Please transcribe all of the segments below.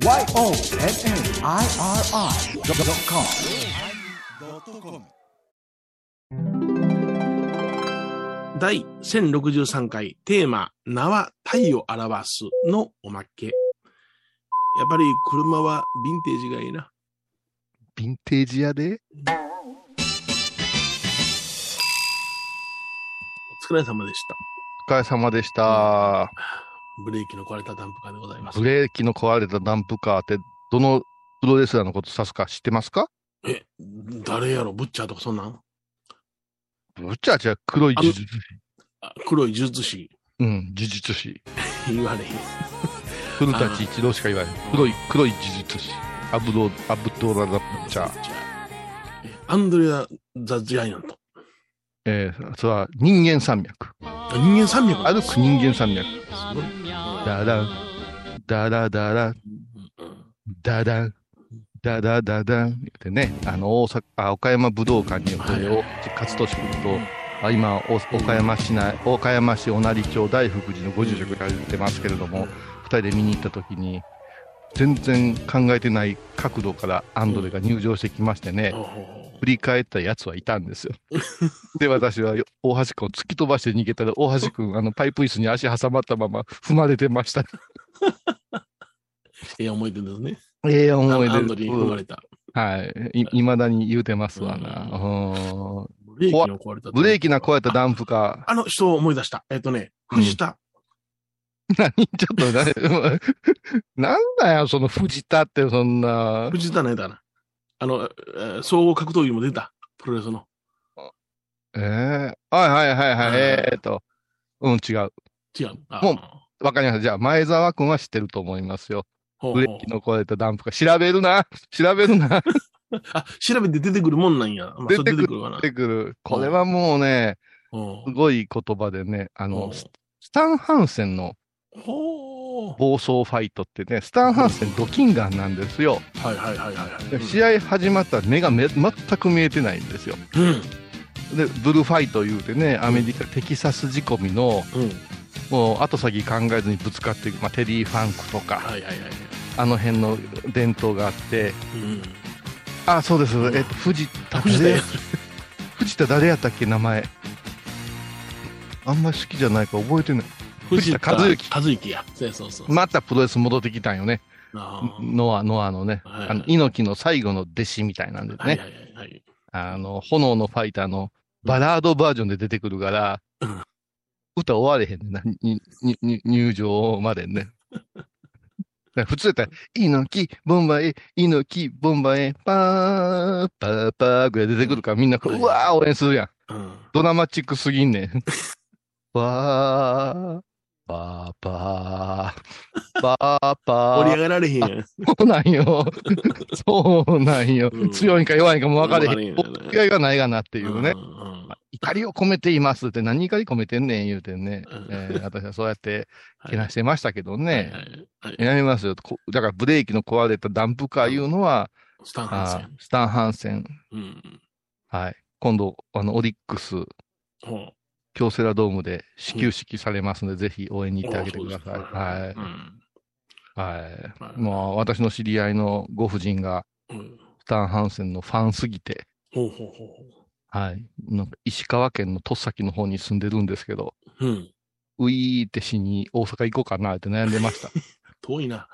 第1063回テーマ、名は体を表すのおまけ。やっぱり車はヴィンテージがいいな。ヴィンテージ屋で？お疲れ様でした。お疲れ様でした。ブレーキの壊れたダンプカーでございます。ブレーキの壊れたダンプカーって、どのプロレスラーのこと指すか知ってますか？え、誰やろ？ブッチャーとかそんなん？ぶっちゃちゃ黒い呪術師。あ黒い呪術師うん、呪術師。言われへん。古舘一郎しか言わない。黒い、黒い呪術師。アブド、アブドラダッチャー。えアンドレア・ザ・ジャイアント。えー、それは人間山脈。あ人間山脈歩く人間山脈。ダラン、ダラダラ、ダダン、ダダダダンってね、あの、大阪、あ岡山武道館によって、はい大勝利君と、あ今、お岡山市内、岡山市小成町大福寺のご住職が言ってますけれども、二人で見に行った時に、全然考えてない角度からアンドレが入場してきましてね、振り返ったやつはいたんですよ。で、私はよ大橋君を突き飛ばして逃げたら、大橋君、あの、パイプ椅子に足挟まったまま踏まれてました。う ええ思い出ですね。ええ思い出アンドリーに踏まれた。はい。い、未だに言うてますわな。うんブレーキの壊れた。ブレーキな壊れたダンプカあの人を思い出した。えっ、とね、藤田。ー。何ちょっと何、なんだよ、その藤田って、そんな。藤田ねだな。あの、えー総合格闘技も出た。プロレスの。ええはいはいはいはい。はいえーっと。うん、違う。違う。あもうわかりました。じゃあ、前澤君は知ってると思いますよ。ほうブレーキの壊れたダンプカー。調べるな。調べるな。あ、調べて出てくるもんなんや。まあ、出てくる出てくるわな。出てくる。これはもうね、うんすごい言葉でね、あうんの、ススタン・ハンセンのほう。暴走ファイトってね、スタン・ハンセンドキンガンなんですよ。はいはいはいはいはい。で試合始まったら目がめ全く見えてないんですよ。うん。で、ブルーファイト言うてね、アメリカ、テキサス仕込みの、うん。もう後先考えずにぶつかっていく、まあ、テリー・ファンクとか、はいはいはい。あの辺の伝統があって、うん。あ、そうです、うんえっと、藤田、藤田誰藤田誰やったっけ、名前。あんまり好きじゃないから覚えてない。藤田和幸和幸や。そうそうそう。またプロレス戻ってきたんよね。あノア、ノアのね、はいあの、猪木の最後の弟子みたいなんでね。ーはいはいはいはい。あの、炎のファイターのバラードバージョンで出てくるから、うん歌終われへんねんな、ににに入場までね。普通やったら、猪木、ボンバイ、猪木、ボンバイ、パー、パーパーぐらい出てくるからみんな、うわー応援するやん。うん。ドラマチックすぎんねん。パー、パーパー、パーパー。盛り上がられへんやん。そうなんよ。そうなんよ。うん強いんか弱いんかも分かれへん。分かれへんよねお違いがないがなっていうね。怒りを込めていますって何怒り込めてんねん言うてね。うんえー私はそうやってはいけなしてましたけどはいね。はいはいやめますよ。こだからブレーキの壊れたダンプカーいうのは、スタンハンセあン。スタン・ハンセン。うん。はい。今度、あの、オリックス、ほ京セラドームで始球式されますので、ぜひ応援に行ってあげてください。はい。うんはい。はいまあ、私の知り合いのご婦人が、うんスタン・ハンセンのファンすぎて、ほうほうほうほはい。なんか石川県の戸崎の方に住んでるんですけど、う。うん。ウィーってしに大阪行こうかなって悩んでました。い 遠いな。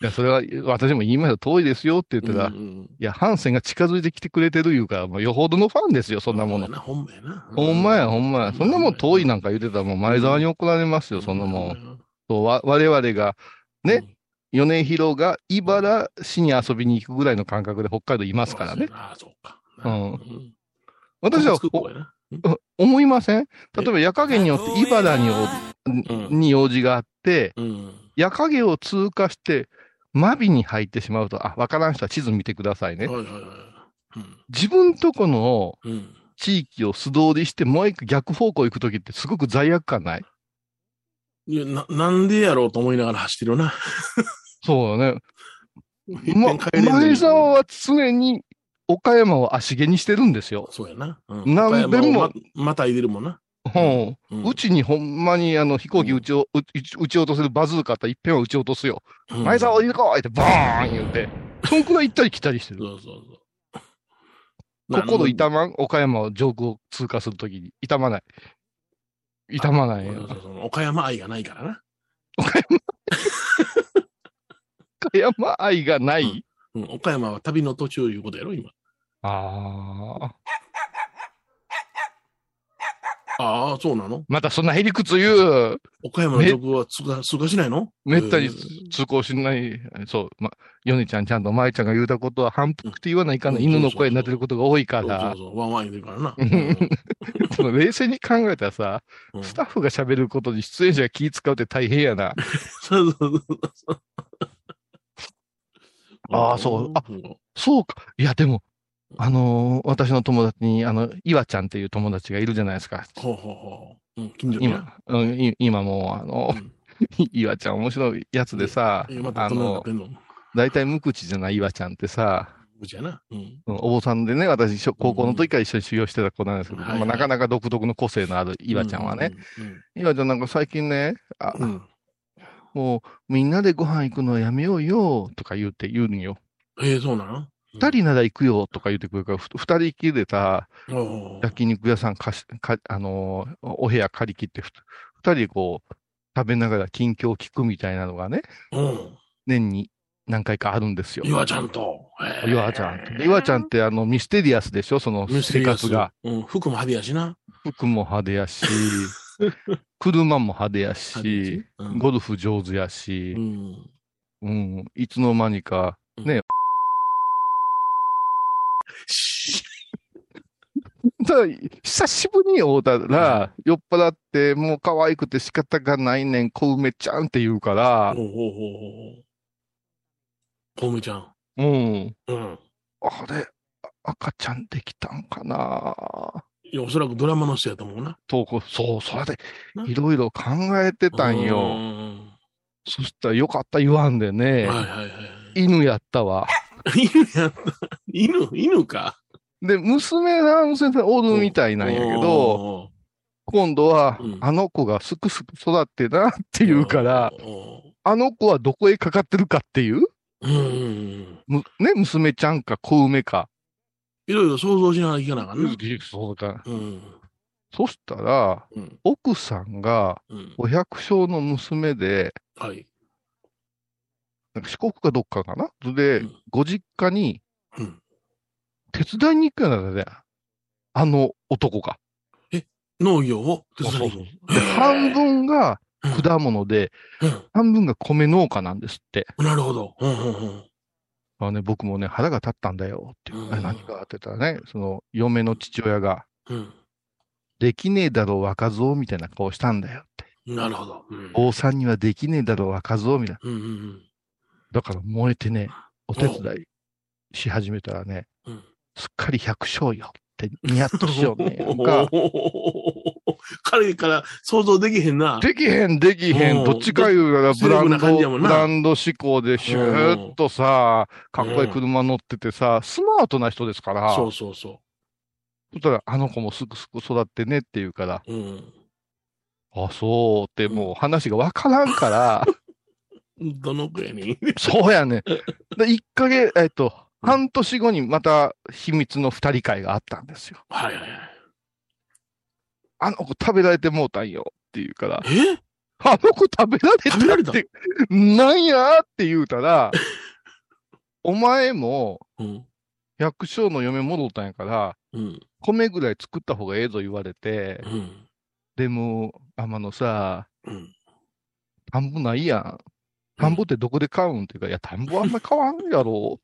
や、それは私も言いました。遠いですよって言ったら、いうんうんや、ハンセンが近づいてきてくれてるいうから、もうよほどのファンですよ、そんなもの。ほんまやな。ほんまや、ほんまや。そんなもん遠いななんか言ってたらもう前澤に怒られますよ、そんなもん。そうわ我々が、ね米広が茨市に遊びに行くぐらいの感覚で北海道いいますからね。ああ、そうか。うんん。私は思いません？例えば夜影によって茨にに用事があって、うん。夜影を通過して、真備に入ってしまうと、あ、わからん人は地図見てくださいね。はいはいはい。自分とこのうん。うん。地域を素通りして、もう一個逆方向行くときってすごく罪悪感ない？いや、な、なんでやろうと思いながら走ってるな。そうだね。一ま前澤は常に岡山を足毛にしてるんですよ。そうやな。うんなんでもま、またいでるもんな。うん。うんうちにほんまにあの飛行機撃ちを、う撃ち撃ち落とせるバズーカあったら一遍は撃ち落とすよ。うん前澤降りるかってバーン言うて。そんくらい行ったり来たりしてる。そうそうそう。心痛まん岡山を上空を通過するときに。痛まない。痛まない岡山愛がないからな。岡山、岡山愛がない、うん、岡山は旅の途中いうことやろ、今。ああ。ああ、そうなの？またそんなへりくつ言う。岡山の曲は通過通過しないの？めったにえー通行しない。そう。ま、ヨネちゃんちゃんと舞ちゃんが言うたことは反復って言わないかんな。うん犬の声になってることが多いからそうそう。そう、ワンワン言ってるからな。うん でも冷静に考えたらさ、うんスタッフが喋ることに出演者が気使うって大変やな。そうそうそうそう。ああそうあそうか。いや、でも、あのー私の友達に、あの、岩ちゃんっていう友達がいるじゃないですか。ほうほうほう。うん、近所。今、うん、い今もう、あの、うん 岩ちゃん面白いやつでさあの大体無口じゃない岩ちゃんってさ、うちやな。うん。うんお坊さんでね、私、小高校の時から一緒に修行してた子なんですけど、はいはいまあ、なかなか独特の個性のある岩ちゃんはね。岩ちゃんなんか最近ね、あうん。うん。もうみんなでご飯行くのやめようよとか言うて言うんよ。ええ、そうなの二人なら行くよとか言ってくるから、ふ二人きりでさ。焼肉屋さん貸し、か、あのーお部屋借り切ってふ、二人でこう、食べながら近況を聞くみたいなのがね、うん。年に何回かあるんですよ。岩ちゃんと。岩ちゃんって。岩ちゃんってあのミステリアスでしょ？その生活が。。うん。服も派手やしな。服も派手やし、車も派手やし、うんゴルフ上手やうし、ん。うん、いつの間にか、ただ、久しぶりに会うたら、酔っ払って、もう可愛くて仕方がないねん、小梅ちゃんって言うからほう、ほうほう。小梅ちゃん。うん、うん。あれ、あ赤ちゃんできたんかな？いや、おそらくドラマの人やと思うな。とこ、そう、それでな、いろいろ考えてたんうよ。んそしたらよかった言わんでね、はいはいはい。犬やったわ。犬やった。犬、犬か。で、娘な、娘さんおるみたいなんやけど、ど、今度はうん、あの子がすくすく育ってなって言うから、うあの子はどこへかかってるかっていう、ん、うん。むね、娘ちゃんか小梅か。いろいろ想像しながらいけなあかんな。そうか。うん。そしたら、うん。奥さんが、うん。お百姓の娘で、はい。なんか四国かどっかかな？で、うんご実家にうん。手伝いに行くようなんだね。あの男が。農業を手伝いにそう行くで、半分がうん果物で、うん半分が米農家なんですって。なるほど。うんうんうん。あのね、僕もね、腹が立ったんだよっていう。うん何があってたらね、その、嫁の父親が、うん。できねえだろう若造みたいな顔したんだよって。なるほど。うん。坊さんにはできねえだろう若造みたいな。うんうんだから燃えてね、お手伝いし始めたらね、うん。すっかり百姓よってニヤッとしようね。なんおか、ー 彼から想像できへんな。できへん、できへん。うんどっちか言うたらブランド、ブランド志向でシューッとさ、かっこいい車乗っててさ、スマートな人ですから、そうそうそそしたら、あの子もすくすく育ってねって言うから、う。うん。あ、そうってもう話がわからんから、どのくらいにそうやね。で、一ヶ月、えっと、うん半年後にまた秘密の二人会があったんですよ。はいはいはい。あの子食べられてもうたんよって言うから、え？あの子食べられた食べられたって、なんやって言うたら、お前もうん。百姓の嫁戻ったんやから、うん。米ぐらい作った方がええぞ言われて、うん。でも、天野さ、うん。田んぼないやん。田んぼってどこで買うん？っていうか、いや、田んぼあんま買わんやろ。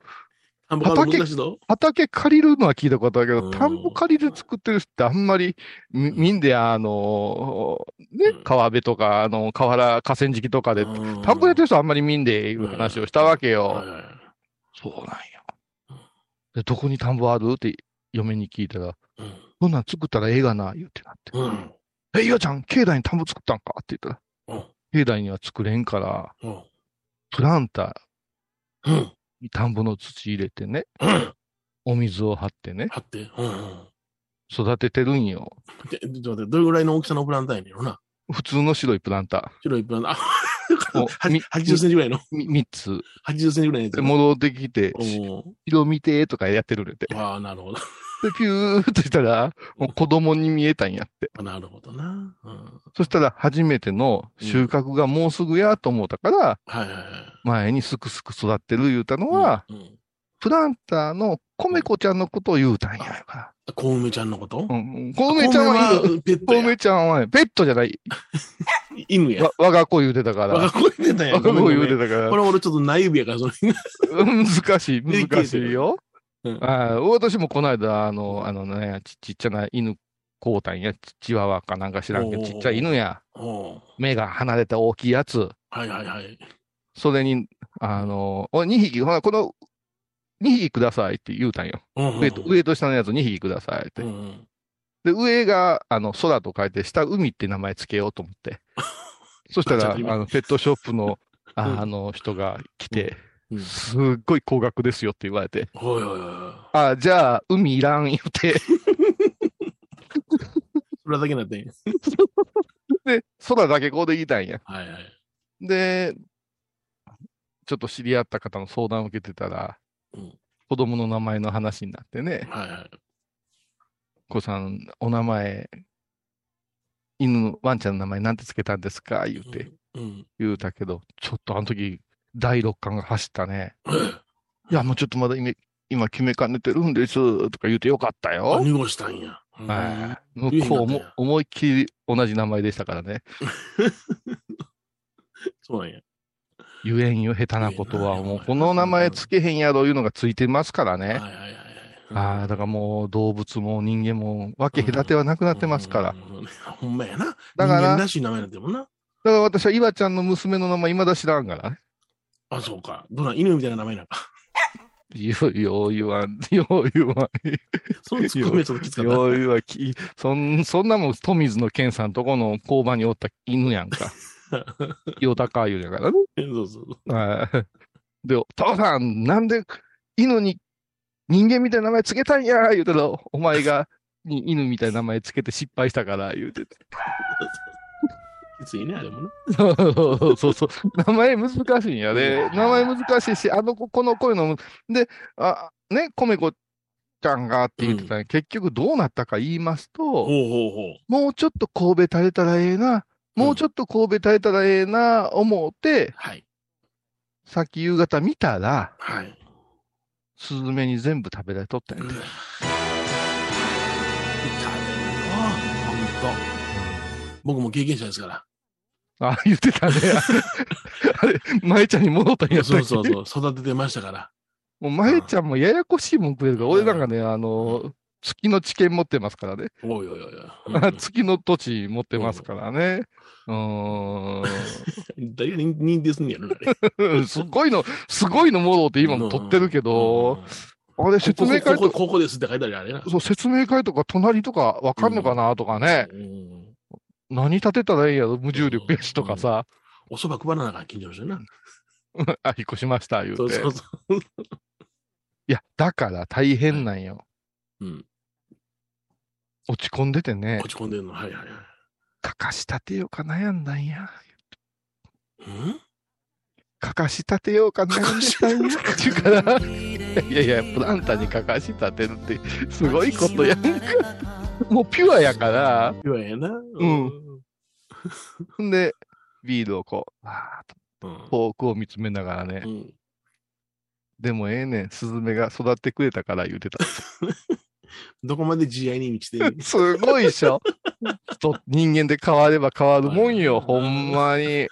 田んぼから難しいぞ。畑借りるのは聞いたことあるけど、うん田んぼ借りて作ってる人ってあんまり、みみんで、あの、ねうん、川辺とか、あの、河原河川敷とかで、うん田んぼやってる人あんまり見んでいう話をしたわけよ。そうなんやうん。で、どこに田んぼあるって嫁に聞いたら、うん。そんなん作ったらええがな、言うてなって。うん。え、岩ちゃん、境内に田んぼ作ったんかって言ったら、うん。境内には作れんから、うん。プランタうん。ーに田んぼの土入れてね、うん。お水を張ってね、貼って。うん。育ててるんよ。でちょっと待って、どれぐらいの大きさのプランターやねんろな。普通の白いプランタ白いプランター。80センチぐらいのー。み3つ。80センチぐらいのやつで、。戻ってきて、お色見てとかやってるんで。で、ーああ、なるほど。ピューっとしたら、もう子供に見えたんやって。なるほどな。うん。そしたら初めての収穫がもうすぐやと思ったから、はいはいはい。前にすくすく育ってる言うたのは、うん、うんプランターのコメコちゃんのことを言うたんやか小梅ちゃんのこと？ら。うん。コメちゃんは。小梅ちゃんはね、ペットじゃない。犬やわ。我が子言うてたから。我が子言うてたんや。我が子言うてたからこ。れ俺ちょっと内指やから、それ。難しい、難しいよ。うんあ私もこの間、あの、あのね、ちちっちゃな犬こうたんや、チワワかなんか知らんけど、ちっちゃい犬や。目が離れた大きいやつ。はいはいはい。それに、あの、お2匹、ほら、この、2匹くださいって言うたんよ。うん上と、上と下のやつ2匹くださいってう。んで、上が、あの、空と書いて、下、海って名前つけようと思って。そしたら、あの、ペットショップの、あうんあの、人が来て、うん。すっごい高額ですよって言われて。おいおいおい。あ、じゃあ、海いらん言うて。それだけになってんやで、空だけこうできたんや。はいはい。で、ちょっと知り合った方の相談を受けてたら、うん子供の名前の話になってね、はいはい。子さん、お名前、犬、ワンちゃんの名前なんてつけたんですか？言うて、うん。言うたけど、ちょっとあの時、第六感が走ったね。うん。いや、もうちょっとまだ今、今決めかねてるんです、とか言うてよかったあ、よ。濁したんや。はい。うん向こうも思いっきり同じ名前でしたからね。そうなんや。言えんよ、下手なことは。もう、この名前つけへんやろいうのがついてますからね。はいはいはいはい。ああ、だからもう動物も人間も分け隔てはなくなってますから。だかうん。ほん。まやな。だだからから。らしい名前になってるもん。な。ら私は岩ちゃん。の娘の名前未だ知らん。からね。あ、そうか。どうなん。犬みたいな名前なん。か。よう、よう言わん、よう言わん。そのツッコミはちょっときつかった。よう言わん。きそん、そん。なもん、富水の健さん。とこの工場におった犬やん。か。よたか言うやからね。そうそう。はい。で、父さん、なん。で犬に人間みたいな名前つけたんや言うてたら、お前がに犬みたいな名前つけて失敗したから言うてて。きついね、あれもな。そうそうそう。名前難しいんやで。名前難しいし、あの子、この声の、で、あ、ね、コメコちゃんがって言ってたん結局どうなったか言いますと、ほうほうほう。もうちょっと神戸垂れたらええな、もうちょっと神戸垂れたらええな、思って、はい。さっき夕方見たら、はい。スズメに全部食べられとったんやて。うん痛いわ。ほんと。僕も経験者ですから。あ、言ってたね。あれ、舞ちゃんに戻ったんやそうそうそう。育ててましたから。もう舞ちゃんもややこしいもんくれるから、俺なんかね、あの、月の知見持ってますからね。おいおいおい 月の土地持ってますからね。誰が認認定すんねやろ、あれん。すごいの、すごいのもろって今も取ってるけど、あれ説明会とか、ここですって書いてあるあれな。そう、説明会とか隣とかわかんのかなとかね。うん何立てたらいいんやろ無重力やしとかさ。お蕎麦配らなあかん、近所の人にな。あ、引っ越しました、言うて。そうそうそう。いや、だから大変なんよ。うん。落ち込んでてね、落ち込んでるの。はいはいはい。かかし立てようか悩んだんや。うん？かかし立てようか悩んでたんや。って言うから、いやいや、プランターにかかし立てるって、すごいことやんか。もうピュアやから、言わへんな。うん。んで、ビールをこう、わーっとうん。フォークを見つめながらねう、ん。でもええねん、スズメが育ってくれたから言うてた。どこまで慈愛に満ちてる？すごいでしょ人人間で変われば変わるもんよ、はいほんまに。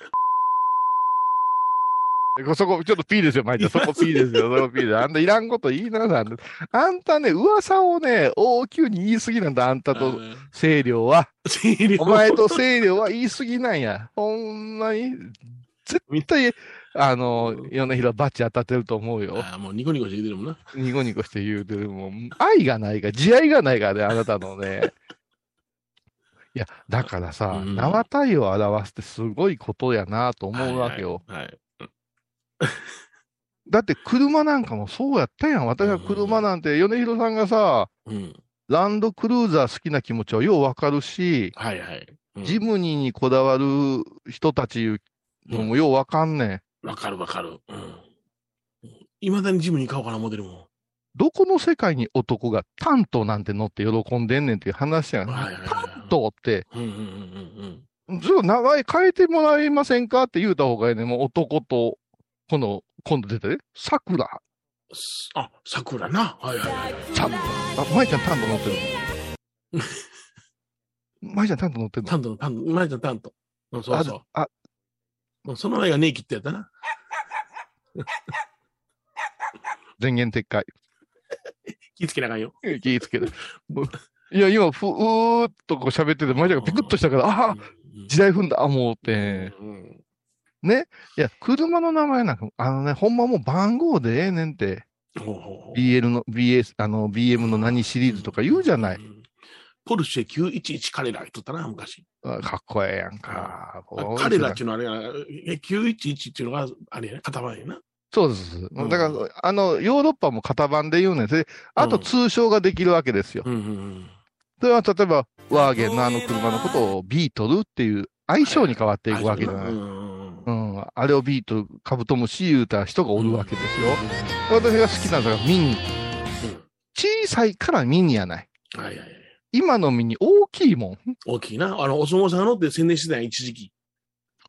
そこ、ちょっと P ですよ、マイちゃん。そこ P ですよ、そこ P です。あんたいらんこと言いなさい。あんたね、噂をね、大きに言い過ぎなんだ、あんたと清涼は。お前と清涼は言い過ぎなんや。ほんまに。絶対、あの、米広バチ当たってると思うよ。ああ、もうニコニコして言うてるもんな。ニコニコして言うてるもん。愛がないから、慈愛がないからね、あなたのね。いや、だからさ、うん縄体を表すってすごいことやなと思うわけよ。はいはい。はいだって車なんかもそうやったやん。私は車なんて、米広さんがさ、うん。ランドクルーザー好きな気持ちはようわかるし、はいはい。うんジムニーにこだわる人たちのもようわかんねん。わかるわかる。うん。いまだにジムに買おうかな、モデルも。どこの世界に男がタントなんて乗って喜んでんねんっていう話やん。はいはいはいはい。タントって、うんうんうんうんちょっと名前変えてもらえませんかって言うた方がいいね。もう男と、この、今度出てね、桜。すあ、桜な。はいはいはいあ、舞ちゃんタント乗ってるの？舞ちゃんタント乗ってるの？タントのタント、マリちゃんタント。うん、そうそあ、あ、う。うんその前がネイキってやったな。電源撤回。気ぃつけなあかんよ。気ぃつけて。いや、今、ふうーっとこう喋ってて、舞ちゃんがピクッとしたから、ああ、時代踏んだ、思うて。うんね。いや、車の名前なんか、あのね、ほんまもう番号でええねんって。BL の、BS、あの、BM の何シリーズとか言うじゃない。うんポルシェ911彼ら言っとったな、昔。あかっこええやんか。彼らっていうのはあれやな、え911っていうのがあれやな、型番やな。そうです。うんだから、あの、ヨーロッパも型番で言うねん。で、あとうん通称ができるわけですよ。うんうんうん。それは例えば、ワーゲンのあの車のことをビートルっていう愛称に変わっていくわけじゃない。うん。あれをビートル、カブトムシ言うた人がおるわけですよ。私が好きなのがミニ。うん小さいからミニやない。はいはいはい。今のミニ大きいもん。大きいな。あの、お相撲さんが乗って宣伝してたやん、一時期。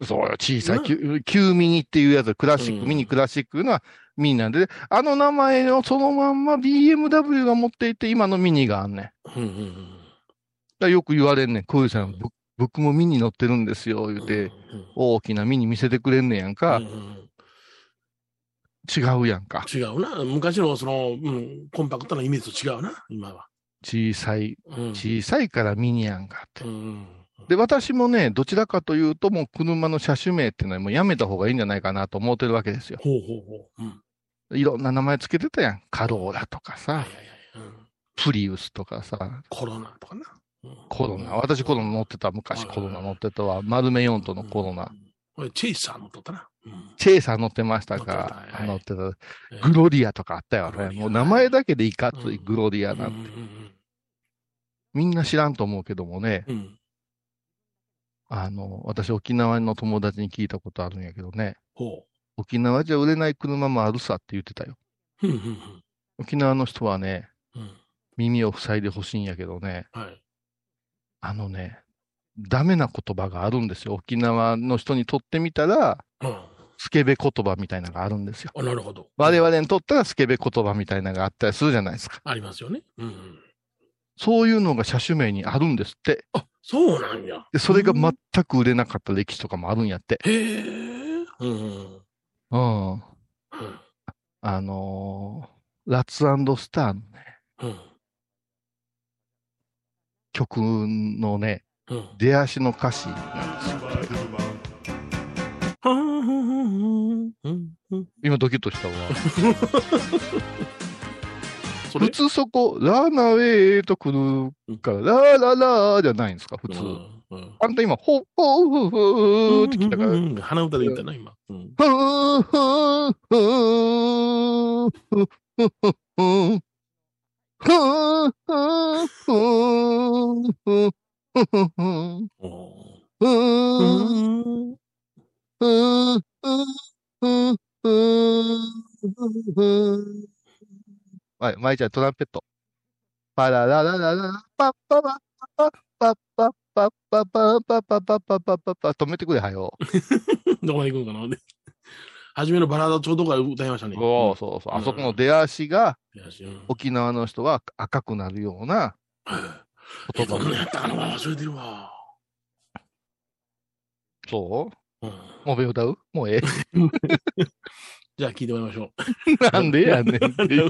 そうよ、小さい、うん旧旧ミニっていうやつ、クラシック、うんミニクラシックいうのはミニなんで、あの名前をそのまんま BMW が持っていて、今のミニがあんねん。うんうんうん。らよく言われんねん、こういうさん、ぼ僕もミニ乗ってるんですよ、言うて、大きなミニ見せてくれんねんやんうかん、うんうん違うやんか。違うな。昔のその、うん、コンパクトなイメージと違うな、今は。小さい、うん小さいからミニやんかってう。んで、私もね、どちらかというと、もう車の車種名っていうのはもうやめた方がいいんじゃないかなと思ってるわけですよ。ほうほうほう。うん。いろんな名前つけてたやん。カローラとかさプリウスとかさ、コロナとかな。うんコロナ。私コロナ乗ってた。昔コロナ乗ってたわ。丸目4とのコロナ。。うんこれチェイサー乗っとったな。うんチェイサー乗ってました乗か乗ってた。えーグロリアとかあったよね。もう名前だけでいかついうんグロリアなんて。みんな知らんと思うけどもね。うんうん。あの、私沖縄の友達に聞いたことあるんやけどね。ほ沖縄じゃ売れない車もあるさって言ってたよ。沖縄の人はね、うん。耳を塞いでほしいんやけどね。はい。あのね、ダメな言葉があるんですよ。沖縄の人にとってみたら、うん。スケベ言葉みたいなのがあるんですよ。あ、なるほど。我々にとったらスケベ言葉みたいなのがあったりするじゃないですか。ありますよね。うんうん。そういうのが車種名にあるんですって。あ、そうなんや。で、それがうん全く売れなかった歴史とかもあるんやって。へえ。うんうん。あのーラッツスターのね、うん。曲のね、うん。出足の歌詞なんですよ。今ドキッとしたわ。普通そこ、ラーナウェイと来るから、ラーララーじゃないんですか、普通。あんた今、ほっほーふーふーって来たから、鼻歌で言ったな、今。うん。ふーふーふーふーふーふーふーふーふーふーふーふーおふーーうん。ふーふーふーふーはい、舞ちゃん、トランペット。パラララララ、パッパパパッパッパッパッパッパッパッパッパッパッパッパッパッ止めてくれ、はよ。どこまで行くんかな。で初めのバラードちょうどから歌いましたね。そうそうそう。あそこの出足が沖縄の人は赤くなるようなえ、言葉どんなやったかな忘れてるわ。そう？うんもうべ歌う？もうええ。じゃあ聞いてもらいましょう。なんでやねんっていう。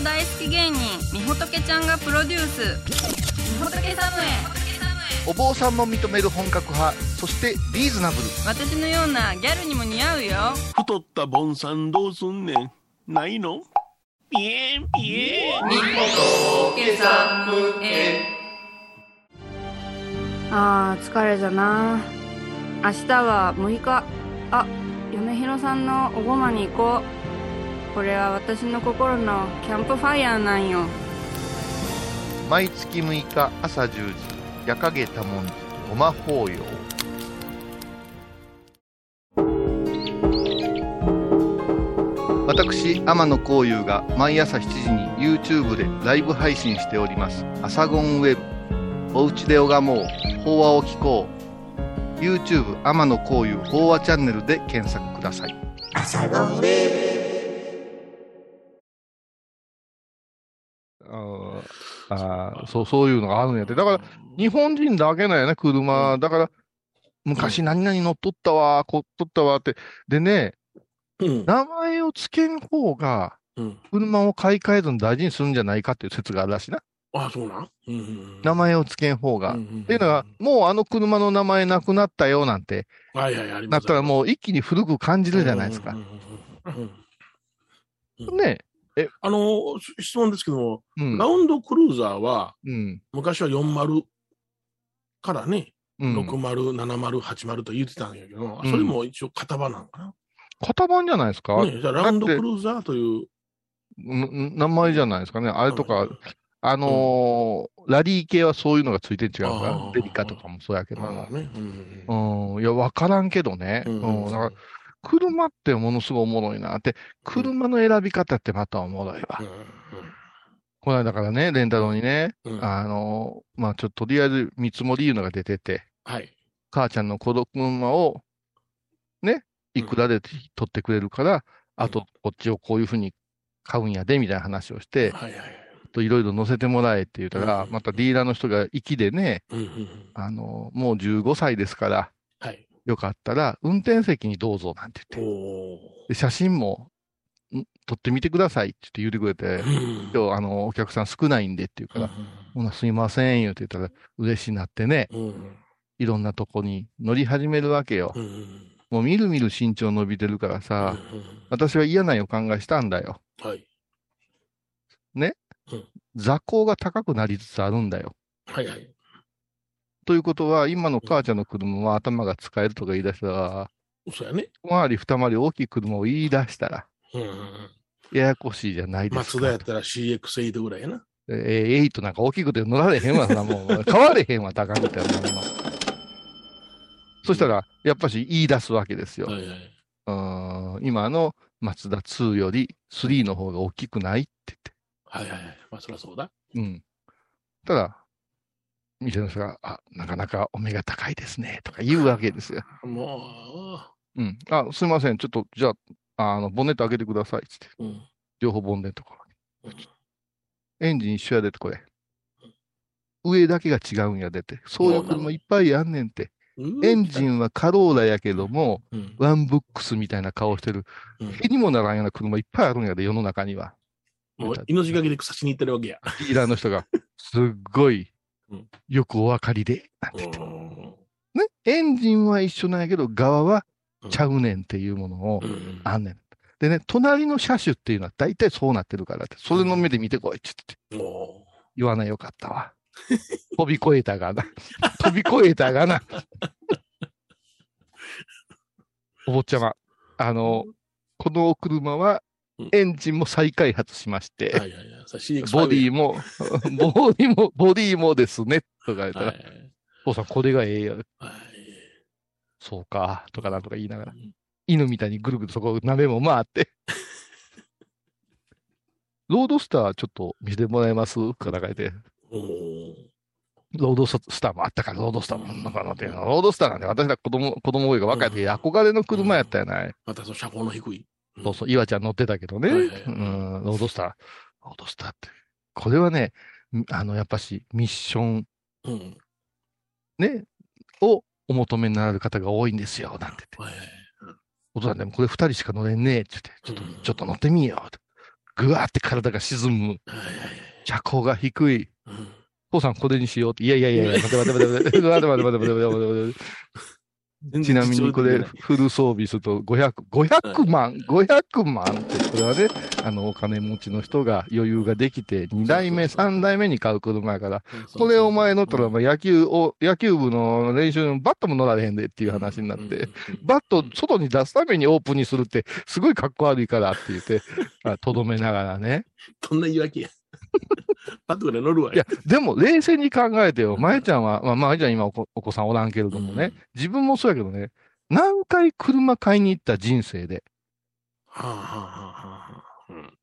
像大好き芸人みほとけちゃんがプロデュース。みほとけサムへお坊さんも認める本格派そしてリーズナブル。私のようなギャルにも似合うよ。太ったボンさんどうすんねん。ないの？ピエンピエン。あー疲れじゃな。明日は6日。あ嫁ひろさんのおごまに行こうこれは私の心のキャンプファイヤーなんよ。毎月6日朝10時夜影多文字ごま法要。私天野幸雄が毎朝7時に YouTube でライブ配信しております「アサゴンウェブ」「おうちで拝もう。法話を聞こう」YouTube 天野幸雄法話チャンネルで検索ください。ああーそう、そういうのがあるんやって。だから、日本人だけなんやね、車。だから、昔何々乗っとったわ、こっとったわって。でね、うん。名前を付けん方が、うん。車を買い替えずに大事にするんじゃないかっていう説があるらしいな。あ、そうなん？うんうん。名前を付けん方が。っっていうのが、もうあの車の名前なくなったよなんて、はいはい。なったらもう一気に古く感じるじゃないですかうん。うんうんうん。ねあの、質問ですけども、うんラ。ウンドクルーザーは、うん。昔は40からね、うん。60、70、80と言ってたんやけど、うんそれも一応型番なのか型番じゃないですか？な。ね、じゃあラウンドクルーザーという、ん名前じゃないですかね。あれとかうん、あのーラリー系はそういうのがついてん違うかあらー、デリカとかもそうやけどね、うんうん、いや、わからんけどね。ううんん、だから、車ってものすごいおもろいなって、車の選び方ってまたおもろいわ。この間からね、レンタロウにね、うんうんあのーまあちょっととりあえず見積もりいうのが出てて、はい。母ちゃんの子車を、ね、いくらで取ってくれるから、あと、こっちをこういうふうに買うんやで、みたいな話をして、はいはい。といろいろ乗せてもらえって言ったら、うんまたディーラーの人が粋でね、うんうんうんあの、もう15歳ですから、はい。よかったら、運転席にどうぞなんて言って、おで写真もん？撮ってみてくださいって言って言ってくれて、ー。今日、あの、お客さん少ないんでって言うから、ほな、すいません、言うて言ったら、嬉しいなってね、いろんなとこに乗り始めるわけよ。もうみるみる身長伸びてるからさ、私は嫌な予感がしたんだよ。はい。座高が高くなりつつあるんだよ。はいはい。ということは、今の母ちゃんの車は頭が使えるとか言い出したら、そうやね。一回り二回り大きい車を言い出したら、うんややこしいじゃないですか。マツダやったら CX8 ぐらいやな。えー、8なんか大きくて乗られへんわ、な もう。変われへんわ、高みたいな。そしたら、やっぱし言い出すわけですよ。はいはい。うーん今のマツダ2より3の方が大きくないってはいはいはい。まあ、そりゃそうだ。言って。うん。ただ、店の人が、あ、なかなかお目が高いですね、とか言うわけですよ。もうん。あ、すいません。ちょっと、じゃあ、あの、ボンネット開けてください。つって。う、うん。両方ボンネットから。うんエンジン一緒やでって、これ。上だけが違うんやでって。そういう車いっぱいあんねんって。エンジンはカローラやけども、うん、ワンブックスみたいな顔してる。うん手にもならんような車いっぱいあるんやで、世の中には。もう命がけで草しに行ってるわけや。ディーラーの人が、すっごいうん、よくお分かりで、なんてう言って。んね、エンジンは一緒なんやけど、側はちゃうねんっていうものをうんあんねん。でね、隣の車種っていうのは大体そうなってるからって、それの目で見てこいって言ってお言わないよかったわ。飛び越えたがな。飛び越えたがな。お坊ちゃま、あの、この車はうんエンジンも再開発しまして、ーはいはいはい。さ CX5 ボディも、ボディも、ボディもですね、とか言ったら、はい父さんこれがええよ。はい。そうか、とかなんとか言いながらう、ん犬みたいにぐるぐるそこ鍋も回って。ロードスターちょっと見せてもらえます？とかなんか言って、ロードスターもあったから、ロードスターもなんか乗ってロードスターなんで私ら子供、子供が若い時憧れの車やったやない。またその車高の低い。そうそう、岩ちゃん乗ってたけどね。はいはいはいうん、ロードスター。ロードスターって。これはね、あの、やっぱし、ミッション、うん。ね、をお求めになる方が多いんですよ、なんて言って。はいはいお父さんでもこれ二人しか乗れんねえって言って、ちょっと、ちょっと乗ってみようって。ぐわーって体が沈む。はいはいはい。車高が低い。うん父さんこれにしようって。いやいやいやいや、待て待て待て待て 待て待て待て待て待て待てちなみにこれフル装備すると500、500万、500万って、これはね、あの、お金持ちの人が余裕ができて、2代目、3代目に買う車やから、これお前乗ったら、まあ野球を、野球部の練習のバットも乗られへんでっていう話になって、バット外に出すためにオープンにするって、すごいかっこ悪いからって言って、あとどめながらね。どんな言い訳や。パッとから乗るわいや、でも冷静に考えてよ、まえちゃんは、まあ、まえちゃん今お子さんおらんけれどもね、自分もそうやけどね、何回車買いに行った人生で。はあはあはあはあ。うん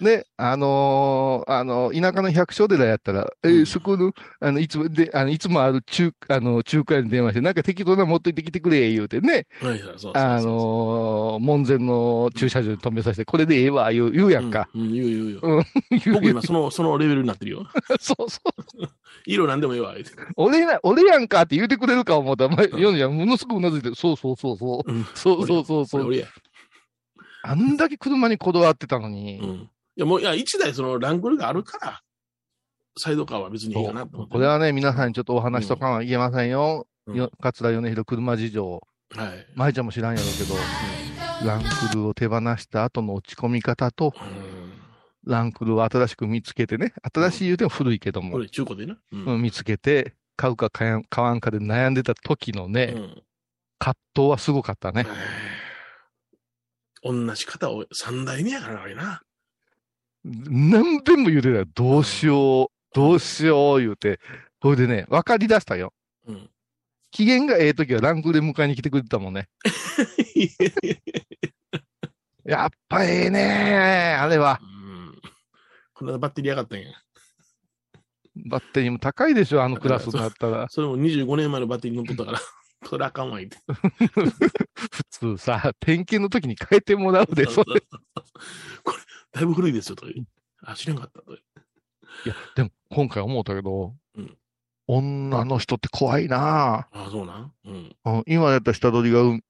で、あのーあの、田舎の百姓寺やったら、えーそこの、あの、いつも、で、あの、いつもある中、あの、中華屋に電話して、なんか適当なの持って行ってきてくれ、言うてね、はいはいそうそうそうあのー門前の駐車場に止めさせて、これでええわ、言う、言うやんか。うんうん言う言う言う。うん言う僕今その、そのレベルになってるよ。そうそう。色なんでもええわ。俺や、俺やんかって言うてくれるか思ったら、まあ、ヨネちゃんものすごくうなずいてる、そうそうそうそう。うんそうそうそうそう。あんだけ車にこだわってたのに、うん。いやもう、いや、一台そのランクルがあるから、サイドカーは別にいいかなと。これはね、皆さんにちょっとお話しとかはいけませんよ。うんよ桂米広車事情。はい。舞ちゃんも知らんやろうけど、ランクルを手放した後の落ち込み方と、うん。ランクルを新しく見つけてね、新しい言うても古いけども、これ中古でな。うんうん見つけて、買うか買わん買わんかで悩んでた時のね、うん葛藤はすごかったね。同じ方を三代目やからな、あれな。何遍も言うてたよ。どうしよう、どうしよう言うて。それでね、分かり出したよ。うん。機嫌がええ時はランクルで迎えに来てくれてたもんね。やっぱええねあれは。うんこんなバッテリー上がったんや。バッテリーも高いでしょ、あのクラスになったら。それも25年前のバッテリー乗っとったから、それあかんわ、言って。普通さ、点検の時に変えてもらうで、それ。これ、だいぶ古いですよ、とか言う。あ、知らんかったと。いや、でも今回思ったけど、うん女の人って怖いなあ、そうなん？うん。うん今やった下取りがうん、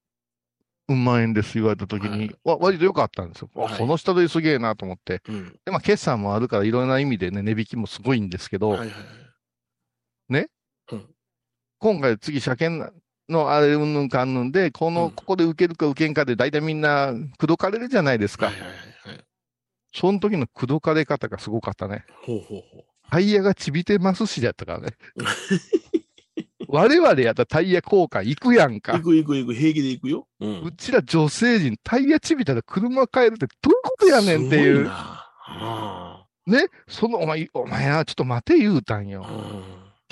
うん万円です言われた時に、はいわ割と良かったんですよ。わはいこの下取りすげえなと思って。うん。で、まあ、決算もあるからいろんな意味でね、値引きもすごいんですけど、はいはいはい。今回次車検のあれうんぬんかんぬんで、この、うんここで受けるか受けんかで大体みんな口説かれるじゃないですか。はいはいはいはい。その時の口説かれ方がすごかったね。ほうほうほタイヤがちびてますしだったからね。我々やったらタイヤ交換行くやんう。か行。く行く行く、平気で行くよ。う。うんちら女性陣、タイヤちびたら車変えるってどういうことやねんっていう。すごいなあね？その、お前、お前な、ちょっと待て言うたんよ。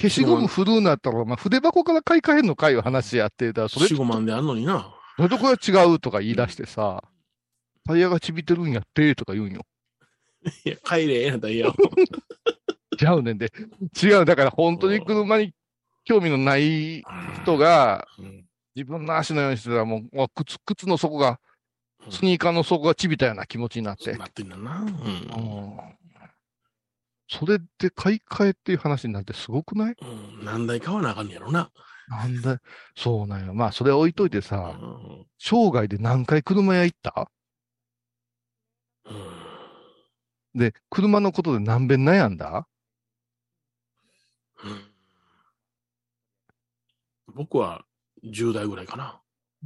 消しゴムフルーなったら、お前筆箱から買い替えんのかいう話やってたら、それ、4、5万であんのにな。それとこれは違うとか言い出してさ、タイヤがちびてるんやって、とか言うんよ。いや、帰れ、ええなタイヤを。違うねんで。違う。だから本当に車に興味のない人が、うん自分の足のようにしてたらもう、靴、靴の底が、スニーカーの底がちびたような気持ちになって。なってんだな。うん。うんそれで買い替えっていう話になってすごくない？うん。何台買わなあかんねやろな。なんで、そうなんよ。まあ、それ置いといてうさ、ん。生涯で何回車屋行った？うんで、車のことで何遍悩んだ？うん僕は10代ぐらいかな。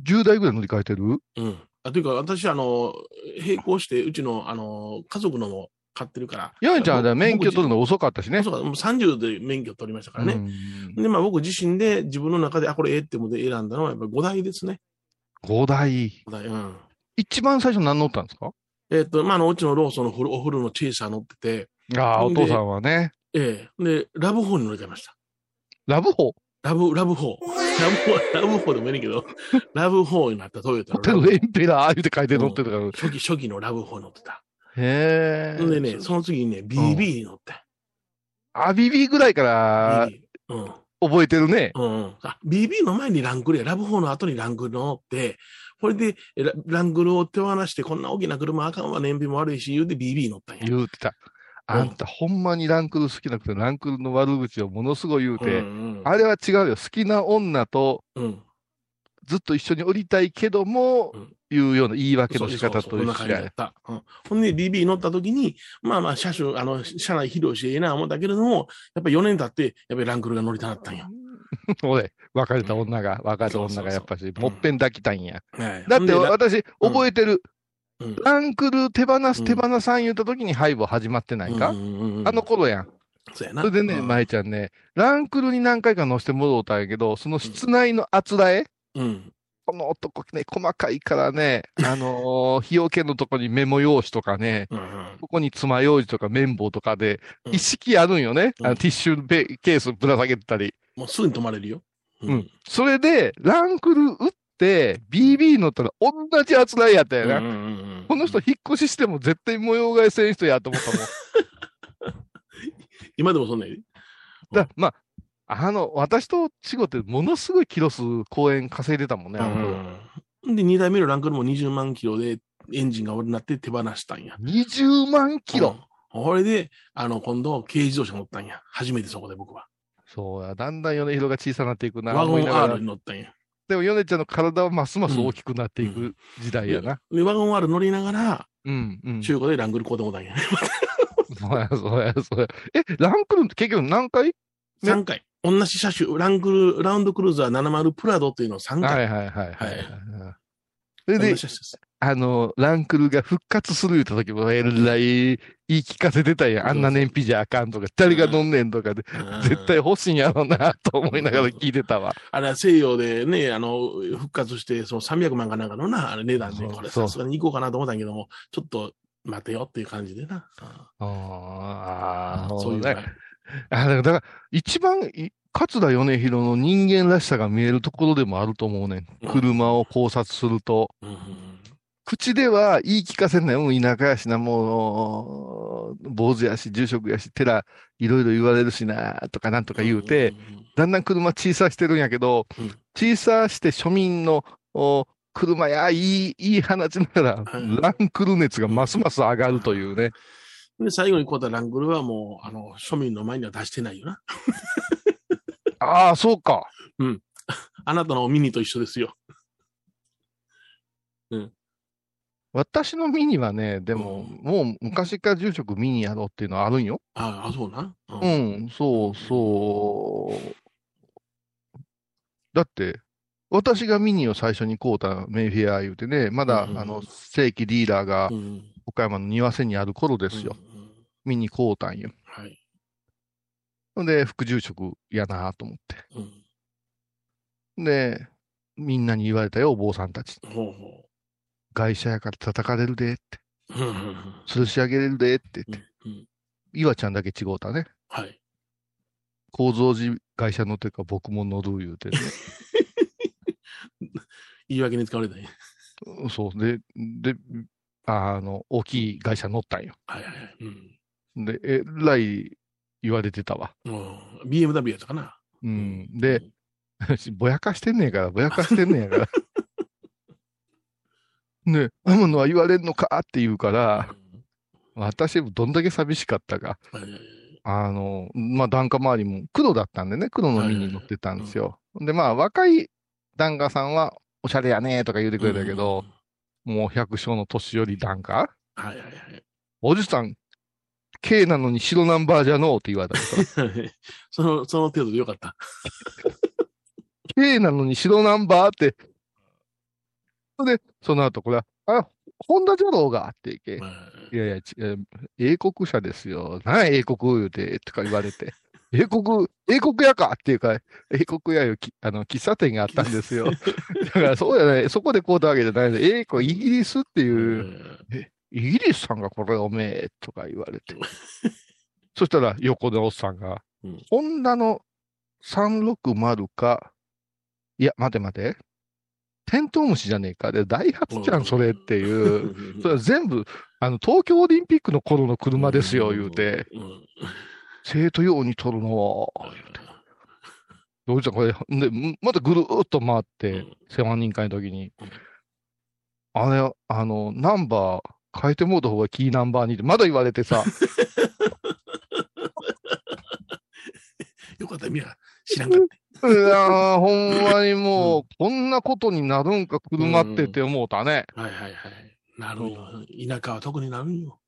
?10 台ぐらい乗り換えてる？うん。あというか、私、あの、並行して、うちの、あの、家族のも買ってるから。ヨネちゃんは免許取るのの遅かったしね。そうか、もう30で免許取りましたからね。うんで、まあ僕自身で自分の中で、あ、これええって思って選んだのはやっぱ5台ですね。5台。5台。うん。一番最初何乗ったんですか？えっと、まあ、あの、うちのローソンのフルお風呂のチェイサー乗ってて、ああ、おで父さんはね。ええで、ラブ4に乗り換えました。ラブホラブ、ラブ4。ラブ4、ラブ4でもいいねんけど、ラブ4になったトヨタホテのラブルエンペラー言うて書いて乗ってたから。初期、初期のラブ4に乗ってた。へえ。でね、その次にね、BB に乗って。あ、BB ぐらいからうん。覚えてるね。うんう BB の前にランクルや、ラブ4の後にランクル乗って、これでえラランクルを手放して、こんな大きな車あかんわ、燃費も悪いし、言うて BB 乗ったんや。言うてた。あんた、ほんまにランクル好きなくて、ランクルの悪口をものすごい言うて、うんあれは違うよ。好きな女とうん。うん。ずっと一緒に降りたいけども、うんいうような言い訳の仕方そうそうそんなと一緒や感じだった。うん、ほんで BB 乗った時に、まあまあ車種、あの、車内披露してええな思ったけれども、やっぱり4年経って、やっぱりランクルが乗りたかったんよ。俺、別れた女が、別れた女がやっぱし、もっぺん抱きたいんや。はいだって私、覚えてる。うん。ランクル手放すうん。手放さん言った時にハイボ始まってないか、あの頃やん。それでね、うん。舞ちゃんね、ランクルに何回か乗せてもろうたんやけど、その室内のあつらえ、うん。この男ね、細かいからね、あのー日よけのとこにメモ用紙とかね、うんうん。ここに爪楊枝とか綿棒とかで、うん。一式あるんよね。うん。あのティッシュベケースぶら下げてたり。もうすぐに止まれるよ。うん。それで、ランクル打って、BB 乗ったら同じあつらいやったよな。うんうんうんうんこの人引っ越ししても絶対模様替えせん人やと思ったもん。今でもそんなんやでだまあ、あの、私と仕事ってものすごいキロ数公演稼いでたもんね、あの頃。うんで、2代目のランクルも20万キロでエンジンが俺になって手放したんや。20万キロ。うん。これで、あの、今度、軽自動車乗ったんや。初めてそこで僕は。そうや、だんだん米広が小さくなっていくな。ワゴン R らに乗ったんや。でも米ちゃんの体はますます大きくなっていく時代やな。で、ワゴン R 乗りながら、うん、うん。中古でランクル買うてもうたんや。そうや、そうや、そうや。え、ランクルって結局何回？ね3回。同じ車種、ランクル、ラウンドクルーザー70プラドっていうのを3は回。いはいはいはい。はいそれで。あの、ランクルが復活する言った時も、えらい言い聞かせてたやん。あんな燃費じゃあかんとか、誰が乗んねんとかで、うん絶対欲しいんやろうな、と思いながら聞いてたわ。あれは西洋でね、あの、復活して、その300万かなんかのな、あれ値段で、これさすがに行こうかなと思ったんやけども、ちょっと待てよっていう感じでな。ああ、そういうね。あだから、一番い、勝田米広の人間らしさが見えるところでもあると思うねん。うん車を考察すると。うんうん口では言い聞かせんねん。うん、田舎やしな、もう、坊主やし、住職やし、寺、いろいろ言われるしな、とかなんとか言うて、、だんだん車小さしてるんやけどうん、小さして庶民の、お車や、いい、いい話ながら、はいランクル熱がますます上がるというね。で、最後に買ったランクルはもう、あの、庶民の前には出してないよな。ああ、そうか。あなたのミニと一緒ですよ。私のミニはね、でも、もう昔から住職ミニやろうっていうのはあるんよ。ああ、そうな。ううん、そうそう。だって、私がミニを最初に買うたメイフェア言うてね、まだ、うんあの、正規リーダーがうん。岡山の庭瀬にある頃ですよ。うん。うんミニ買うたんよ。はい。ほんで、副住職やなと思って。うん。で、みんなに言われたよ、お坊さんたち。ほうほ外車やから叩かれるでって、吊るし上げれるでって言って、うん。岩ちゃんだけ違うたね。はい。構造寺会社乗ってるから僕も乗る言うてね。言い訳に使われたね。うんそう。で、で、あの、大きい会社乗ったんよ。はいはいはい。うん。で、えらい言われてたわ。うん BMW やったかな。うん。で、ぼやかしてんねやから、ぼやかしてんねやから。ね、天野は言われんのかって言うから、私もどんだけ寂しかったか。あの、まあ、檀家周りも黒だったんでね、黒の身に乗ってたんですよ。で、まあ、若い檀家さんは、おしゃれやねとか言うてくれたけど、もう百姓の年寄り檀家はいはいはい。おじさん、K なのに白ナンバーじゃのうって言われたから。その、その程度でよかった。K なのに白ナンバーって。で、その後、これは、あ、ホンダじゃろうがって言け。いやいや、英国車ですよ。何や英国言うて、とか言われて。英国、英国屋かっていうか、英国屋いうきあの喫茶店があったんですよ。だからそうやね、そこでこうたわけじゃないの。英国、イギリスっていう、イギリスさんがこれおめえとか言われて。そしたら横のおっさんが、うんホンダの360か、いや、待て待て。テントウムシじゃねえか。で、ダイハツじゃん、それっていう。それは全部、あの、東京オリンピックの頃の車ですよ、言うて、うん。生徒用に撮るのは、どうじゃん、これ、で、んまたぐるーっと回って、世話人会の時に。うん、あれ、あの、ナンバー変えてもうた方がキーナンバーにって、まだ言われてさ、よかった、みや、知らんかった。いやーほんまにもう、こんなことになるんか、車ってって思うたね。はいはいはい。なるよ。田舎は特になるんよ。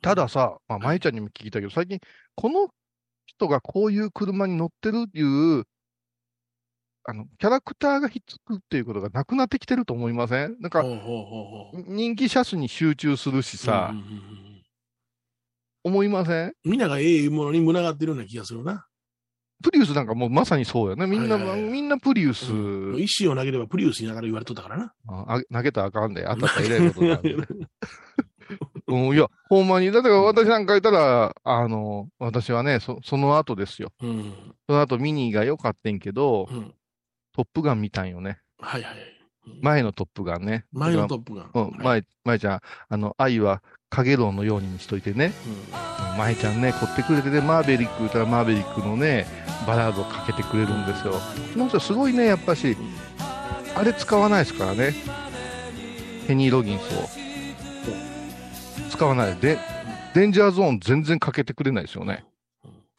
たださ、まあ、舞ちゃんにも聞いたけど、最近、この人がこういう車に乗ってるっていう、あの、キャラクターがひっつくっていうことがなくなってきてると思いません？なんか。人気車種に集中するしさ思いません？みんながええものに群がってるような気がするな。プリウスなんかもうまさにそうやね。みんな、はいはいはいみんなプリウス、うん石を投げればプリウスにながら言われとったからな。ああ投げたらあかんで、当たったらえらいことになる。うん、いや、ほんまに。だから私なんかいたら、あの、私はね、そその後ですよ。うん。その後ミニが良かったんけど、うん。トップガン見たんよね。はいはい。前のトップガンね。前のトップガン。うん、はい前、前ちゃん、あの、愛は、かげろうのようにしといてね。うん前ちゃんね、凝ってくれてね、マーベリック言ったらマーベリックのね、バラードをかけてくれるんですよ。この人すごいね、やっぱし、あれ使わないですからね。ヘニー・ロギンスを。使わない。で、デンジャーゾーン全然かけてくれないですよね。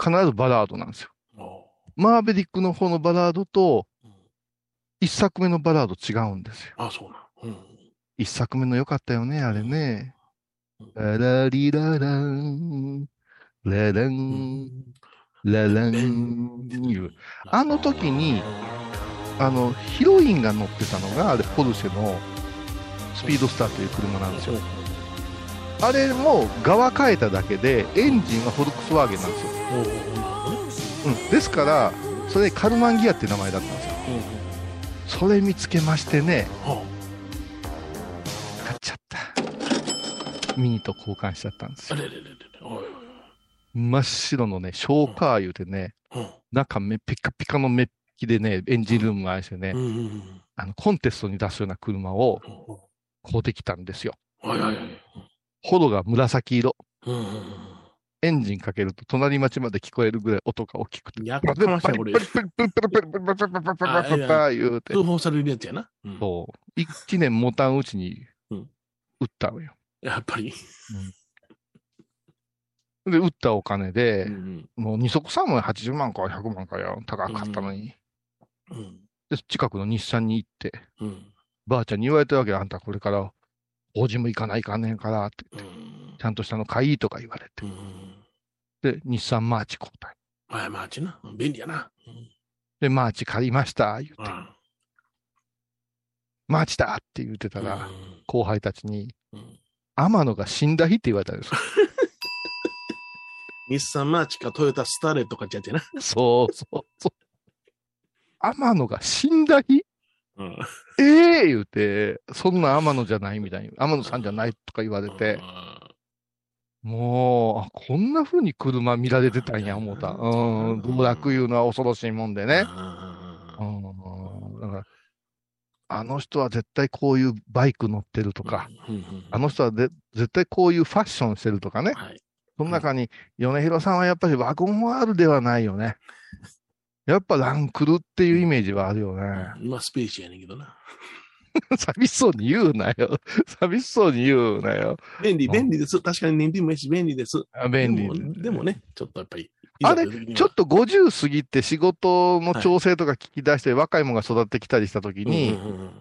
必ずバラードなんですよ。おマーベリックの方のバラードとうん、一作目のバラード違うんですよ。あ、そうなん。うん。一作目の良かったよね、あれねうん。ララリララン、ララうン、んララン、いう。あの時に、あの、ヒロインが乗ってたのが、あれ、ポルシェのスピードスターという車なんですよ。あれも側変えただけで、エンジンはフォルクスワーゲンなんですよ。おうん。ですから、それカルマンギアっていう名前だったんですよ。それ見つけましてね、は買っちゃった。ミニと交換しちゃったんですよ。あれれれれれ。おいおい真っ白のね、ショーカー言うてね、おい。中めピカピカのメッキでね、エンジンルームもあるしてねうん。、うんうんあの、コンテストに出すような車をうん。お買うてきたんですよ。はいはいはい。ホロが紫色。うんうんエンジンかけると隣町まで聞こえるぐらい音が大きくて。うん。やっかましたよ、これパ。リパリパリパリパリパリパリパリパリパリパリパリ言うて。通報されるやつやな。うんそう。一年持たんうちにうん売ったのよ。やっぱり。で、売ったお金でう、んもう二足三万80万か100万かや、高かったのに。うんで、近くの日産に行って、うんばあちゃんに言われてるわけよあんたこれから、法事も行かないかんねんからって、うんちゃんとしたの買いとか言われて。うんで、日産マーチ交代。はい、マーチな。便利やな。うんで、マーチ借りました、言うて。あマーチだって言ってたあら、うん後輩たちに、うん天野が死んだ日って言われたんですよ。日産マーチかトヨタスターレットかってやつやな。そうそうそう。天野が死んだ日？うんええ言うて、そんな天野じゃないみたいに、天野さんじゃないとか言われて、もう、あこんな風に車見られてたんや、思った。うん、道楽いうのは恐ろしいもんでね。ううんあの人は絶対こういうバイク乗ってるとか、あの人はで絶対こういうファッションしてるとかね。はい。その中に、米広さんはやっぱりワゴンワールではないよね。やっぱランクルっていうイメージはあるよね。今スペーシーやねんけどな。寂しそうに言うなよ。寂しそうに言うなよ。便利、うん便利です。確かに燃費もいいし、便利です。あ便利でもでもね、ちょっとやっぱり。あれちょっと50過ぎて仕事の調整とか聞き出して若いもんが育ってきたりしたときに、うんうんうん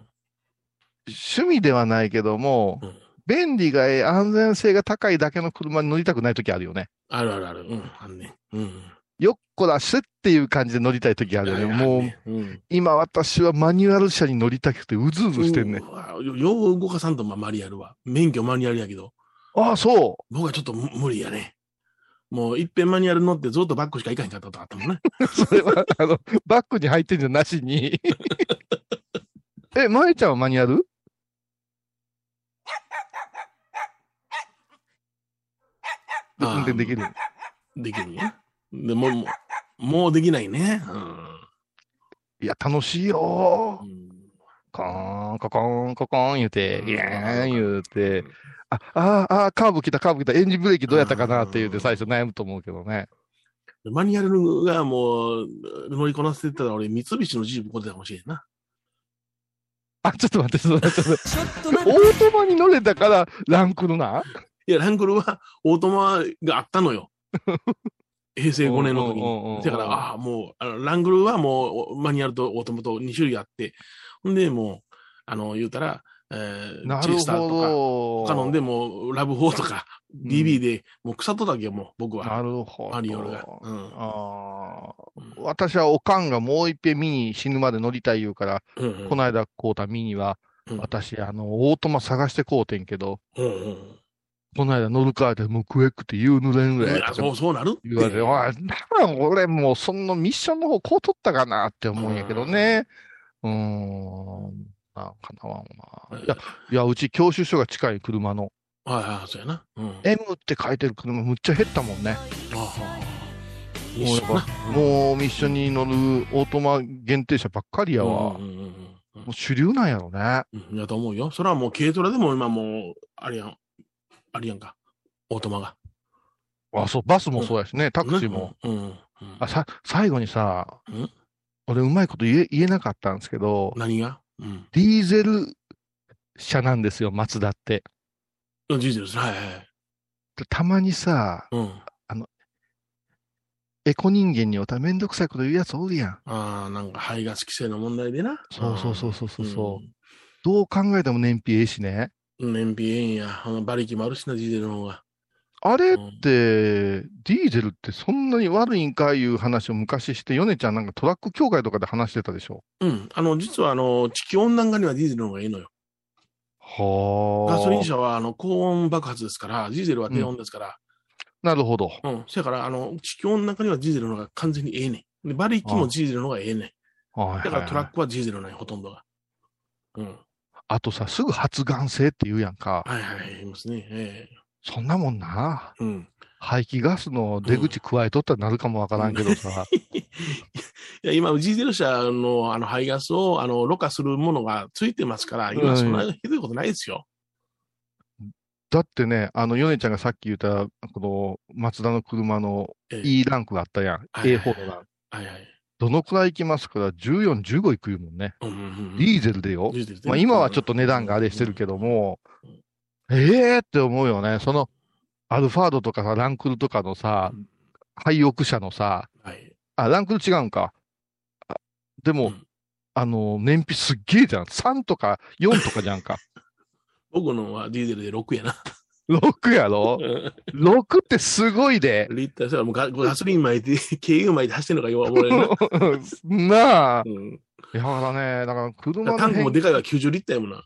趣味ではないけども、うん便利がええ安全性が高いだけの車に乗りたくないときあるよね。あるあるある。うん、あんね。うん。よっこらせっていう感じで乗りたいときあるよね。もう、う、うん、今私はマニュアル車に乗りたくてうずうずしてんね。よよう動かさんとまマニュアルは。免許マニュアルやけど、ああ、そ僕はちょっと無無理やね。もういっぺんマニュアル乗ってずっとバックしか行かへんかったことあったもんね。う。それは、あの、バックに入ってんじゃなしに。え、まえちゃんはマニュアル？で運転できる。できるんや。でもう、もうもうできないね。いや、楽しいよう。ん。コーン、ココーン、ココーン言うて、うんイエーン言うて、あ、あー、あー、カーブ来た、カーブ来た、エンジンブレーキどうやったかなって言うて最初悩むと思うけどね。マニュアルがもう乗りこなせてたら俺、三菱のジープこてたかもしれんな。あ、ちょっと待って、ちょっと待って。ちょっと待って。オートマに乗れたから、ランクルな？いや、ランクルはオートマがあったのよ。平成5年の時に。だから、ああ、もう、あのラングルはもう、マニュアルとオートマと2種類あって、で、もう、あの、言うたら、えー、チェスターとか。他のんでもう、ラブ4とか、うん。DB で、もう腐っとったわけよ、もう、僕は。なるほど。マリオルが。うん。あ私はおかんがもう一遍見に死ぬまで乗りたい言うから、うんうん。この間買うたミニは、うん。私、あの、オートマ探して買うてんけど、うんうん。この間乗るからでもうクエックって言うぬれんぐらいいや、そう、そうなる？言われて、おい、なんか俺もうそのミッションの方こう取ったかなって思うんやけどね。うーん。なんかなわんな。いや、いや、うち教習所が近い車の、はいはい、そうやな。うん。M って書いてる車むっちゃ減ったもんね。ああもうやっぱうもうミッションに乗るオートマ限定車ばっかりやわ。うんうんうんうんもう主流なんやろね。うん。やと思うよ。それはもう軽トラでも今もう、あれやん、あれやんか。オートマが。あ、そう、バスもそうやしね、タクシーも。うん。うん。うんあ、さ、最後にさん、俺うまいこと言え、言えなかったんですけど、何が？うん。ディーゼル車なんですよ、マツダって。ジーゼルです。はいはい。でたまにさ、うん。エコ人間におったらめんどくさいこと言うやつおるやん。ああ、なんか排ガス規制の問題でな。そうそうそうそうそうそうどう考えても燃費ええしね。うん。燃費ええんや。あの馬力もあるしな、ジーゼルの方が。あれっうんて、ディーゼルってそんなに悪いんかいう話を昔して、ヨネちゃんなんかトラック協会とかで話してたでしょ？うん。あの、実はあの、地球温暖化にはディーゼルの方がいいのよ。はあ。ガソリン車はあの高温爆発ですから、ディーゼルは低温ですから、なるほど。うん。そやから、あの、地球温暖化にはディーゼルの方が完全にええねん。で、馬力もディーゼルの方がええねん。はいだからトラック。クはディーゼルなんや、ほとんどが。うん。あとさ、すぐ発がん性って言うやんか。はいはい、言いますね。えそんなもんな。えうん。排気ガスの出口加えとったらなるかもわからんけどさ。いや、今、ディーゼル車の、あの、排ガスを、あの、ろ過するものがついてますから、今、そんなひどいことないですよ。だってね、あの、ヨネちゃんがさっき言った、この、マツダの車のええ E ランクがあったやん。はい A4 のランク。はいはい。どのくらい行きますか？ら、14、15行くもんね。うんうんうん。ディーゼルでよ。でまあ今はちょっと値段があれしてるけども、ええって思うよね。その、アルファードとかさ、ランクルとかのさ、ハイオク車のさ、はい。あ、ランクル違うんか。あでも、うんあの、燃費すっげえじゃん。3とか4とかじゃんか。僕のはディーゼルで6やな。6やろ ?6 ってすごいで。リッター、もうガガソリン巻いて、軽油巻いて走ってんのか、今、俺な。なあ。うん。だからね、だから車のタンクも変でかいから90リッターやもんな。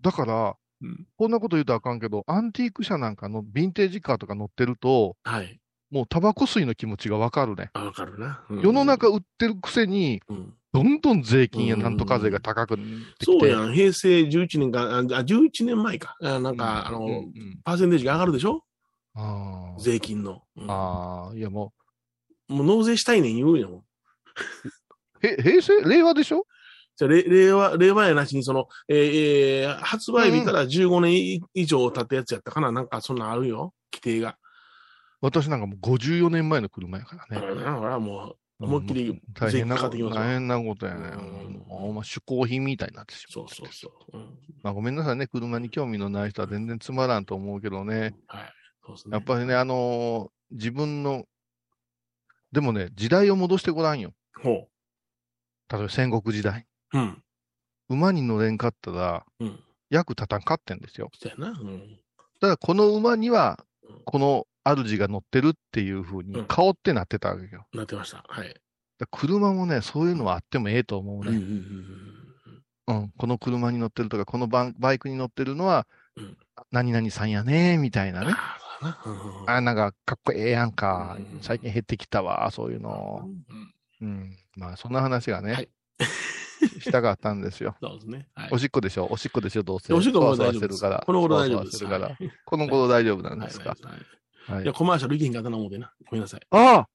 だから、うんこんなこと言うとあかんけど、アンティーク車なんかのヴィンテージカーとか乗ってると、はい。もうタバコ吸いの気持ちがわかるね。あわかるな。うん世の中売ってるくせに、うんどんどん税金やうんなんとか税が高くなってきて。そうやん。平成11年か、あ、あ11年前か。あなんか、あの、うんうんパーセンテージが上がるでしょ？あー税金の。うんあー、いやももう納税したいねん言うよ。う、へ平成令和でしょ？じゃ令和、令和やなしに、その、えーえー発売日から15年以上経ったやつやったかな、なんかそんなんあるよ。規定が。私なんかもう54年前の車やからね。だからもう、思いっきり大変なこと、大変なことやね。うんま嗜好品みたいになってしまそうそうそう。うんまあごめんなさいね、車に興味のない人は全然つまらんと思うけどね。はい。そうですね。やっぱりね、あのー自分の、でもね、時代を戻してごらんよ。ほ例えば戦国時代。う。うん。馬に乗れんかったら、うん。役立たんかってんですよ。そうやな。うん。ただこの馬にはうん、この主が乗ってるっていう風にうん顔ってなってたわけよ。なってました。はい。車もね、そういうのはあってもええと思ううんうんね。うんうん、この車に乗ってるとか、このバイクに乗ってるのはうん、何々さんやね、みたいなうん。ね。あな。うんうんあ、なんかかっこええやんかうん。最近減ってきたわ、そういうの。うんうん。まあ、そんな話がね、はいしたかったんですよ。そうですね。はいおしっこでしょ？おしっこでしょ？どうせ。おしっこもそわそわ大丈夫です。してるから。この頃大丈夫です。そわそわしてるからはい。この頃大丈夫なんですか？はい。はいや、コマーシャルいけへんかったな思うてな。ごめんなさい。ああ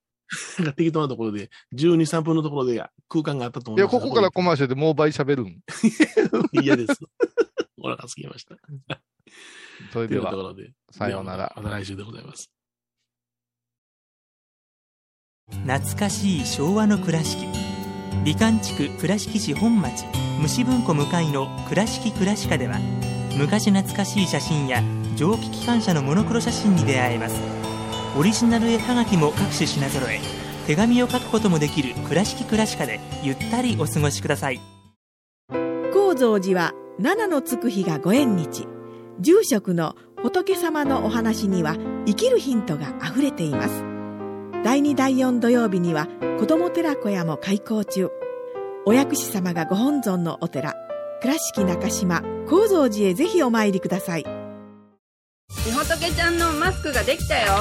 なんか適当なところで、12、3分のところで空間があったと思いや、います。ここからコマーシャルでもう倍喋るん。嫌です。お腹すきました。それではというとこ、ろで。さようならまた来週でございます。懐かしい昭和の倉敷美観地区倉敷市本町虫文庫向かいの「倉敷倉歯科」では昔懐かしい写真や蒸気機関車のモノクロ写真に出会えます。オリジナル絵はがきも各種品揃え手紙を書くこともできる「倉敷倉歯科」でゆったりお過ごしください。高蔵寺は七のつく日がご縁日。住職の仏様のお話には生きるヒントがあふれています。第2第4土曜日には子ども寺小屋も開校中。お薬師様がご本尊のお寺倉敷中島・高蔵寺へぜひお参りください。みほとけちゃんのマスクができたよ。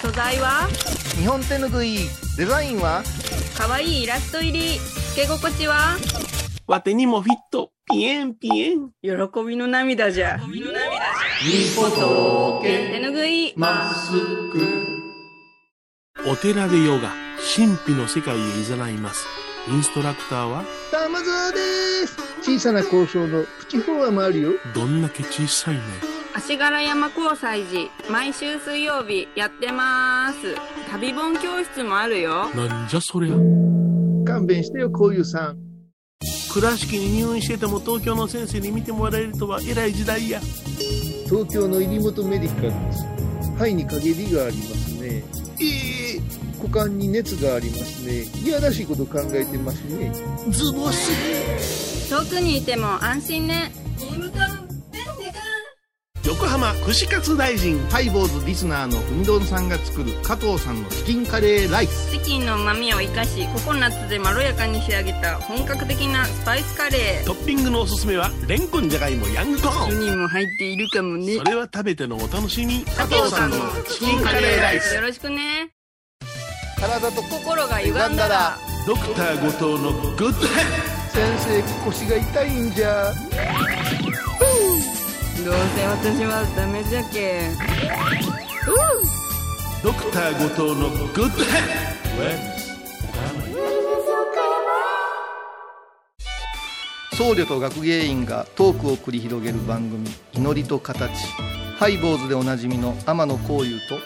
素材は？日本手ぬぐい。デザインは？かわいいイラスト入り。つけ心地は？わてにもフィット、ピエンピエン。喜びの涙じゃ。みほと手ぬぐい。マスク。お寺でヨガ、神秘の世界へ誘います。インストラクターは、玉沢です小さな交渉のプチフォアもあるよどんだけ小さいね？足柄山交際時毎週水曜日やってます旅本教室もあるよなんじゃそりゃ？勘弁してよこういうさん倉敷に入院してても東京の先生に見てもらえるとは偉い時代や。東京の入本メディカルです肺に陰りがあります股間に熱がありますねいやらしいこと考えてますねズボス。遠くにいても安心ね横浜串カツ大臣。ハイボーズリスナーのうみどんさんが作る加藤さんのチキンカレーライスチキンの旨味を生かしココナッツでまろやかに仕上げた本格的なスパイスカレートッピングのおすすめは、レンコンじゃがいもヤングコーン。人参も入っているかもねそれは食べてのお楽しみ。加藤さんのチキンカレーライスよろしくね体と心が歪んだらドクター後藤のグッド先生腰が痛いんじゃ。どうせ私はダメじゃけドクター後藤のグッドヘ僧侶と学芸員がトークを繰り広げる番組「祈りと形」ハイボーズでおなじみの天野幸雄と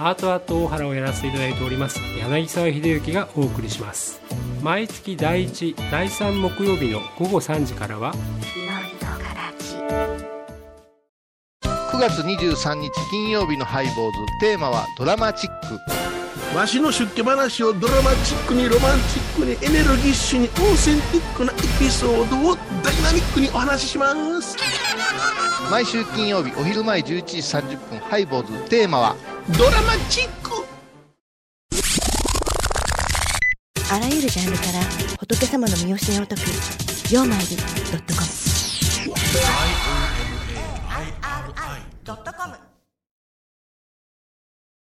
アートアート大原をやらせていただいております柳沢秀幸がお送りします。毎月第1第3木曜日の午後3時からは9月23日金曜日のハイボーズテーマはドラマチック。わしの出家話をドラマチックにロマンチックにエネルギッシュにオーセンティックなエピソードをダイナミックにお話しします。毎週金曜日お昼前11時30分ハイボーズテーマはドラマチック。あらゆるジャンルから仏様の身教えを解く「曜マイルドットコム」「IOMAIRI.com」